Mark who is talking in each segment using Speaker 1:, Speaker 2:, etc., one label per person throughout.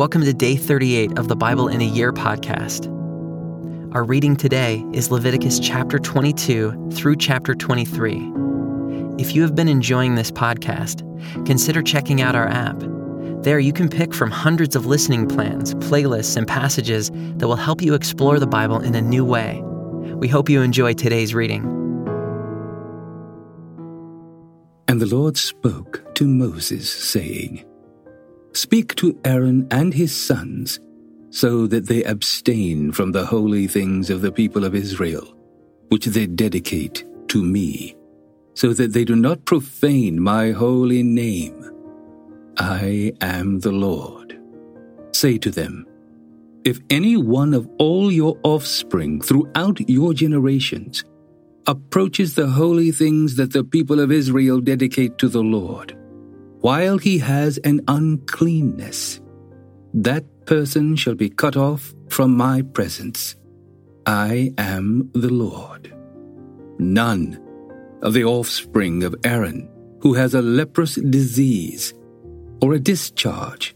Speaker 1: Welcome to day 38 of the Bible in a Year podcast. Our reading today is Leviticus chapter 22 through chapter 23. If you have been enjoying this podcast, consider checking out our app. There, you can pick from hundreds of listening plans, playlists, and passages that will help you explore the Bible in a new way. We hope you enjoy today's reading.
Speaker 2: And the Lord spoke to Moses, saying, Speak to Aaron and his sons, so that they abstain from the holy things of the people of Israel, which they dedicate to me, so that they do not profane my holy name. I am the Lord. Say to them, If any one of all your offspring throughout your generations approaches the holy things that the people of Israel dedicate to the Lord, while he has an uncleanness, that person shall be cut off from my presence. I am the Lord. None of the offspring of Aaron who has a leprous disease or a discharge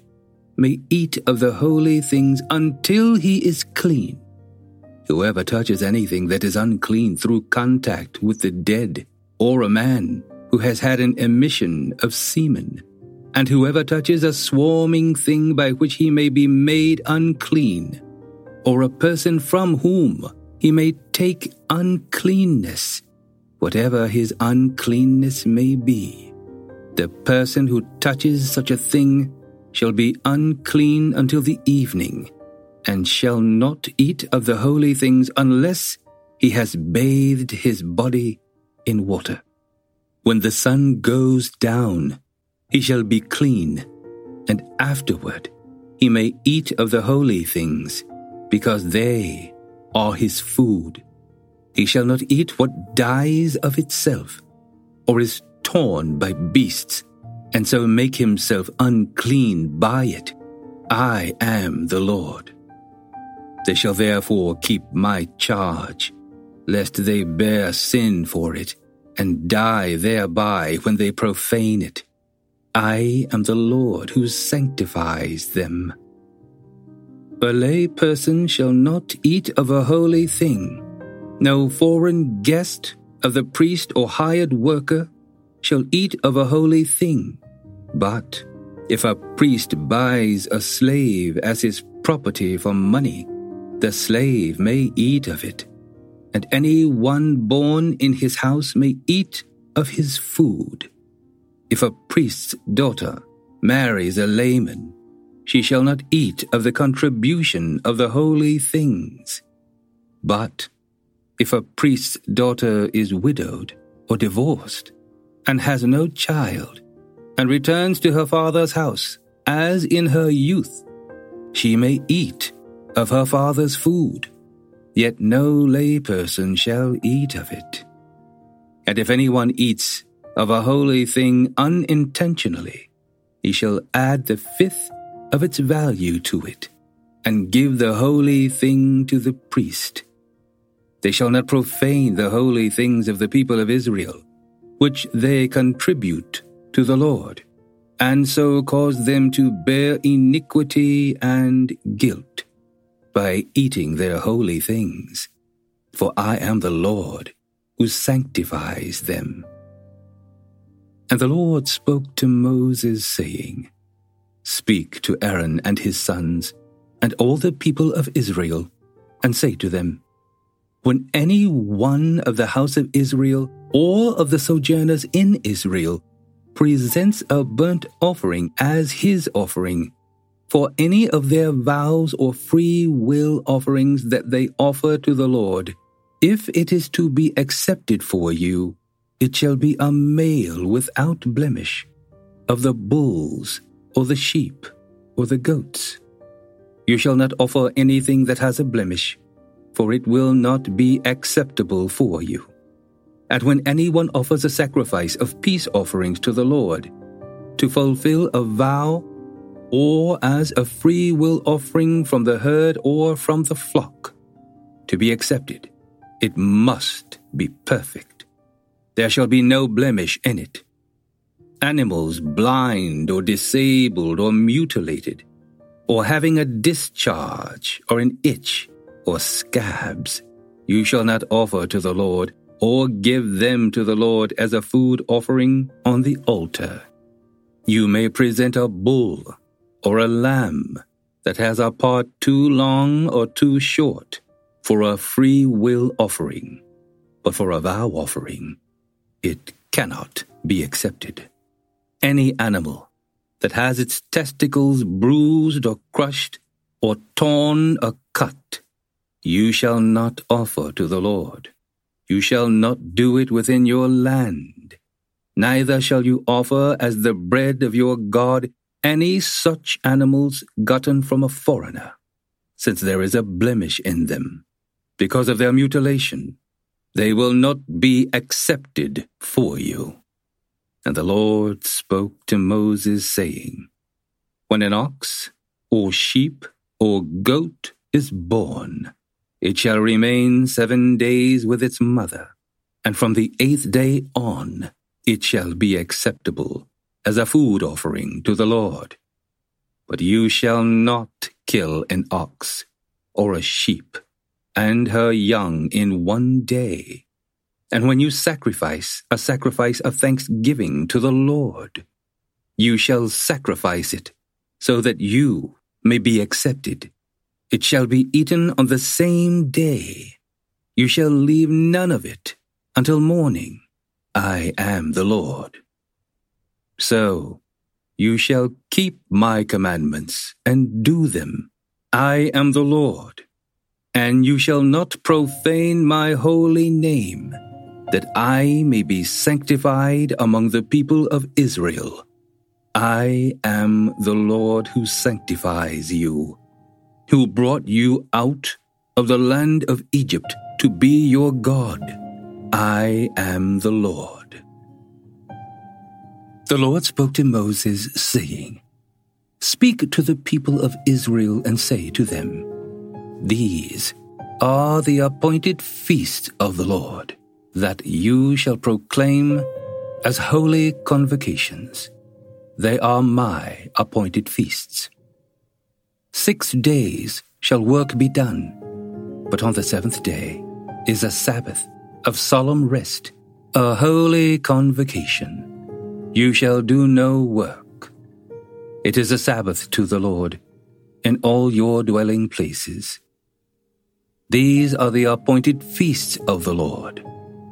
Speaker 2: may eat of the holy things until he is clean. Whoever touches anything that is unclean through contact with the dead or a man who has had an emission of semen, and whoever touches a swarming thing by which he may be made unclean, or a person from whom he may take uncleanness, whatever his uncleanness may be. The person who touches such a thing shall be unclean until the evening, and shall not eat of the holy things unless he has bathed his body in water. When the sun goes down, he shall be clean, and afterward he may eat of the holy things, because they are his food. He shall not eat what dies of itself, or is torn by beasts, and so make himself unclean by it. I am the Lord. They shall therefore keep my charge, lest they bear sin for it and die thereby when they profane it. I am the Lord who sanctifies them. A lay person shall not eat of a holy thing. No foreign guest of the priest or hired worker shall eat of a holy thing. But if a priest buys a slave as his property for money, the slave may eat of it and any one born in his house may eat of his food. If a priest's daughter marries a layman, she shall not eat of the contribution of the holy things. But if a priest's daughter is widowed or divorced, and has no child, and returns to her father's house, as in her youth, she may eat of her father's food yet no layperson shall eat of it. And if anyone eats of a holy thing unintentionally, he shall add the fifth of its value to it, and give the holy thing to the priest. They shall not profane the holy things of the people of Israel, which they contribute to the Lord, and so cause them to bear iniquity and guilt by eating their holy things, for I am the Lord who sanctifies them. And the Lord spoke to Moses, saying, Speak to Aaron and his sons, and all the people of Israel, and say to them, When any one of the house of Israel or of the sojourners in Israel presents a burnt offering as his offering, for any of their vows or free will offerings that they offer to the Lord. If it is to be accepted for you, it shall be a male without blemish, of the bulls, or the sheep, or the goats. You shall not offer anything that has a blemish, for it will not be acceptable for you. And when anyone offers a sacrifice of peace offerings to the Lord, to fulfill a vow or as a free will offering from the herd or from the flock. To be accepted, it must be perfect. There shall be no blemish in it. Animals blind or disabled or mutilated, or having a discharge, or an itch, or scabs, you shall not offer to the Lord, or give them to the Lord as a food offering on the altar. You may present a bull or a lamb that has a part too long or too short for a free will offering, but for a vow offering, it cannot be accepted. Any animal that has its testicles bruised or crushed or torn or cut, you shall not offer to the Lord. You shall not do it within your land. Neither shall you offer as the bread of your God any such animals gotten from a foreigner, since there is a blemish in them, because of their mutilation. They will not be accepted for you. And the Lord spoke to Moses, saying, When an ox, or sheep, or goat is born, it shall remain seven days with its mother, and from the eighth day on it shall be acceptable as a food offering to the Lord. But you shall not kill an ox or a sheep and her young in one day. And when you sacrifice a sacrifice of thanksgiving to the Lord, you shall sacrifice it so that you may be accepted. It shall be eaten on the same day. You shall leave none of it until morning. I am the Lord. So, you shall keep my commandments and do them. I am the Lord. And you shall not profane my holy name, that I may be sanctified among the people of Israel. I am the Lord who sanctifies you, who brought you out of the land of Egypt to be your God. I am the Lord. The Lord spoke to Moses, saying, Speak to the people of Israel and say to them, These are the appointed feasts of the Lord, that you shall proclaim as holy convocations. They are my appointed feasts. Six days shall work be done, but on the seventh day is a Sabbath of solemn rest, a holy convocation. You shall do no work. It is a Sabbath to the Lord in all your dwelling places. These are the appointed feasts of the Lord,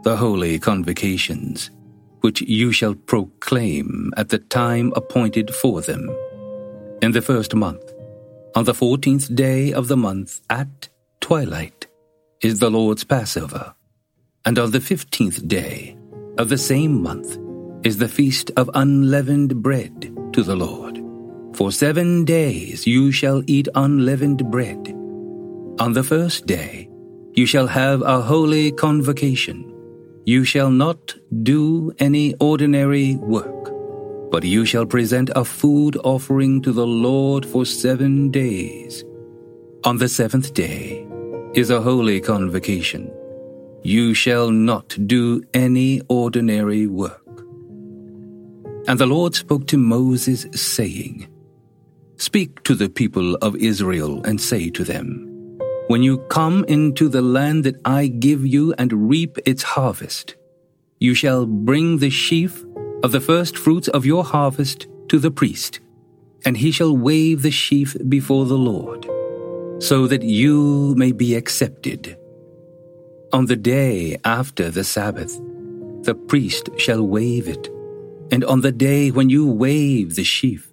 Speaker 2: the holy convocations, which you shall proclaim at the time appointed for them. In the first month, on the fourteenth day of the month at twilight, is the Lord's Passover, and on the fifteenth day of the same month, is the feast of unleavened bread to the Lord. For seven days you shall eat unleavened bread. On the first day you shall have a holy convocation. You shall not do any ordinary work, but you shall present a food offering to the Lord for seven days. On the seventh day is a holy convocation. You shall not do any ordinary work. And the Lord spoke to Moses, saying, Speak to the people of Israel and say to them, When you come into the land that I give you and reap its harvest, you shall bring the sheaf of the first fruits of your harvest to the priest, and he shall wave the sheaf before the Lord, so that you may be accepted. On the day after the Sabbath, the priest shall wave it and on the day when you wave the sheaf,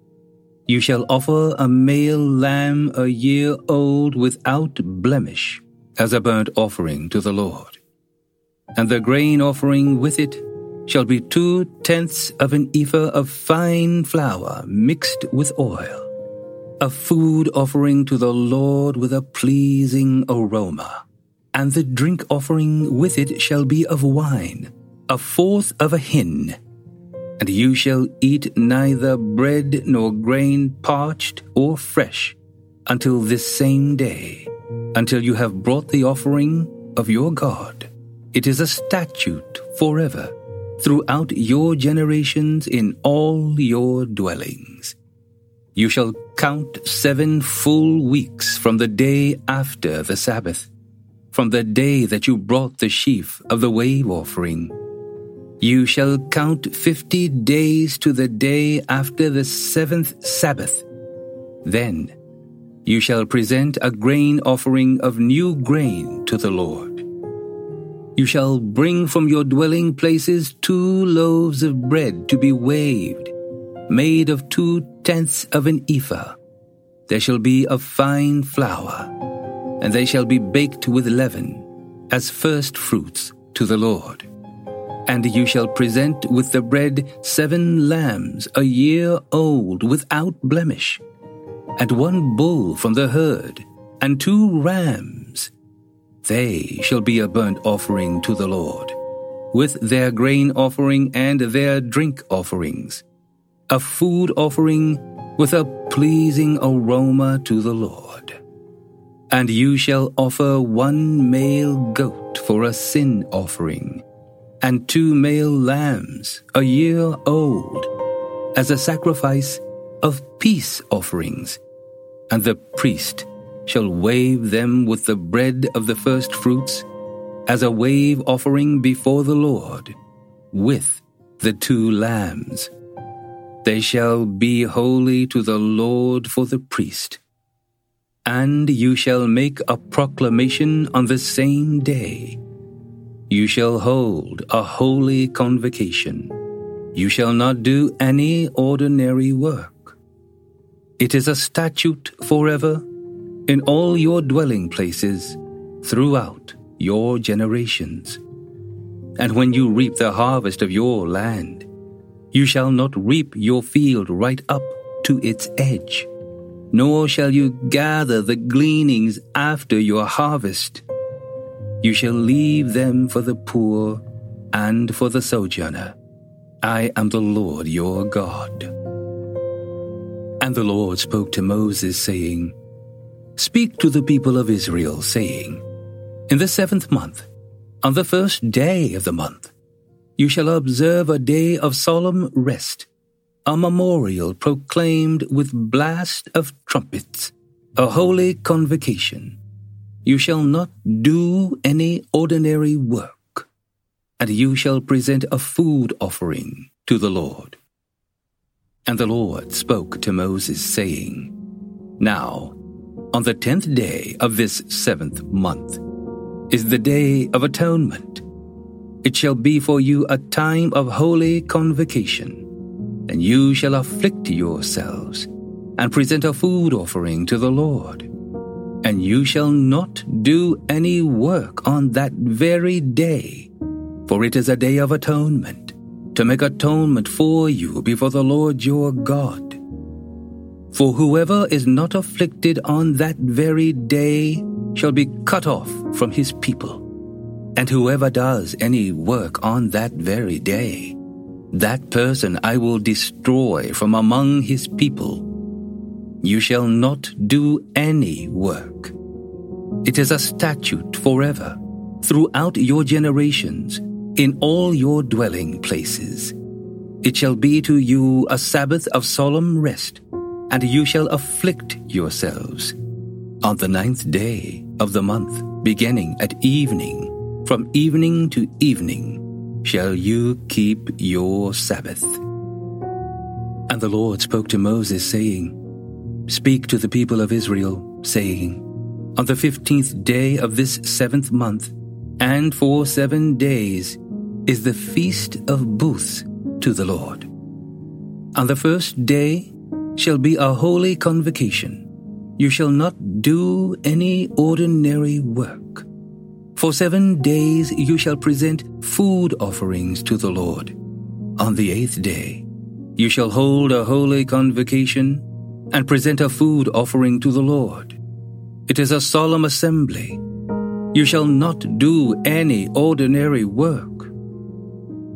Speaker 2: you shall offer a male lamb a year old without blemish as a burnt offering to the Lord. And the grain offering with it shall be two tenths of an ephah of fine flour mixed with oil, a food offering to the Lord with a pleasing aroma. And the drink offering with it shall be of wine, a fourth of a hin and you shall eat neither bread nor grain parched or fresh until this same day, until you have brought the offering of your God. It is a statute forever throughout your generations in all your dwellings. You shall count seven full weeks from the day after the Sabbath, from the day that you brought the sheaf of the wave offering. You shall count fifty days to the day after the seventh Sabbath. Then you shall present a grain offering of new grain to the Lord. You shall bring from your dwelling places two loaves of bread to be waved, made of two tenths of an ephah. There shall be of fine flour, and they shall be baked with leaven, as first fruits to the Lord. And you shall present with the bread seven lambs a year old without blemish, and one bull from the herd, and two rams they shall be a burnt offering to the Lord, with their grain offering and their drink offerings, a food offering with a pleasing aroma to the Lord. And you shall offer one male goat for a sin offering, and two male lambs a year old, as a sacrifice of peace offerings. And the priest shall wave them with the bread of the first fruits as a wave offering before the Lord, with the two lambs. They shall be holy to the Lord for the priest. And you shall make a proclamation on the same day. You shall hold a holy convocation. You shall not do any ordinary work. It is a statute forever in all your dwelling places throughout your generations. And when you reap the harvest of your land, you shall not reap your field right up to its edge, nor shall you gather the gleanings after your harvest. You shall leave them for the poor and for the sojourner. I am the Lord your God. And the Lord spoke to Moses, saying, Speak to the people of Israel, saying, In the seventh month, on the first day of the month, you shall observe a day of solemn rest, a memorial proclaimed with blast of trumpets, a holy convocation. You shall not do any ordinary work, and you shall present a food offering to the Lord. And the Lord spoke to Moses, saying, Now, on the tenth day of this seventh month is the day of atonement. It shall be for you a time of holy convocation, and you shall afflict yourselves, and present a food offering to the Lord. And you shall not do any work on that very day, for it is a day of atonement, to make atonement for you before the Lord your God. For whoever is not afflicted on that very day shall be cut off from his people. And whoever does any work on that very day, that person I will destroy from among his people. You shall not do any work. It is a statute forever, throughout your generations, in all your dwelling places. It shall be to you a Sabbath of solemn rest and you shall afflict yourselves. On the ninth day of the month, beginning at evening, from evening to evening, shall you keep your Sabbath. And the Lord spoke to Moses, saying, Speak to the people of Israel, saying, On the fifteenth day of this seventh month, and for seven days, is the feast of booths to the Lord. On the first day shall be a holy convocation. You shall not do any ordinary work. For seven days you shall present food offerings to the Lord. On the eighth day you shall hold a holy convocation and present a food offering to the Lord. It is a solemn assembly. You shall not do any ordinary work.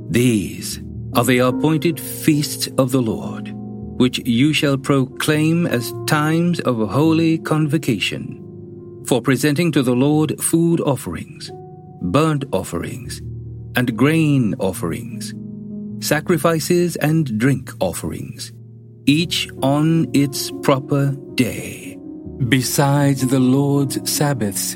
Speaker 2: These are the appointed feasts of the Lord which you shall proclaim as times of holy convocation, for presenting to the Lord food offerings, burnt offerings, and grain offerings, sacrifices and drink offerings, each on its proper day, besides the Lord's Sabbaths,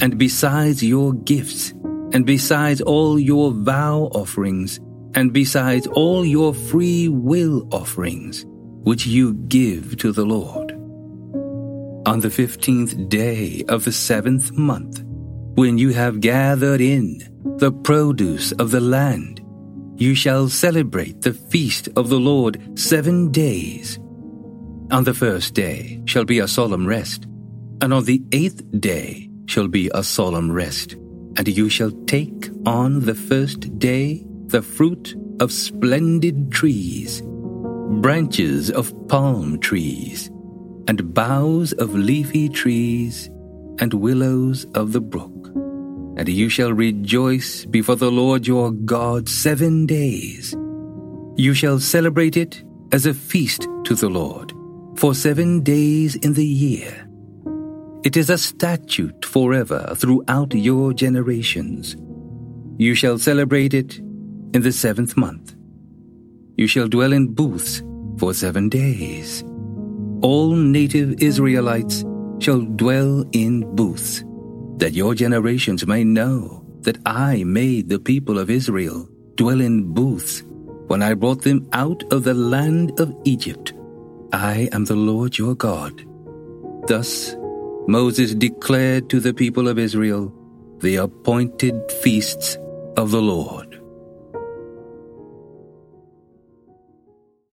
Speaker 2: and besides your gifts, and besides all your vow offerings, and besides all your free will offerings, which you give to the Lord. On the fifteenth day of the seventh month, when you have gathered in the produce of the land, you shall celebrate the feast of the Lord seven days. On the first day shall be a solemn rest, and on the eighth day shall be a solemn rest. And you shall take on the first day the fruit of splendid trees, branches of palm trees, and boughs of leafy trees, and willows of the brook. And you shall rejoice before the Lord your God seven days. You shall celebrate it as a feast to the Lord for seven days in the year. It is a statute forever throughout your generations. You shall celebrate it in the seventh month. You shall dwell in booths for seven days. All native Israelites shall dwell in booths, that your generations may know that I made the people of Israel dwell in booths when I brought them out of the land of Egypt. I am the Lord your God. Thus Moses declared to the people of Israel the appointed feasts of the Lord.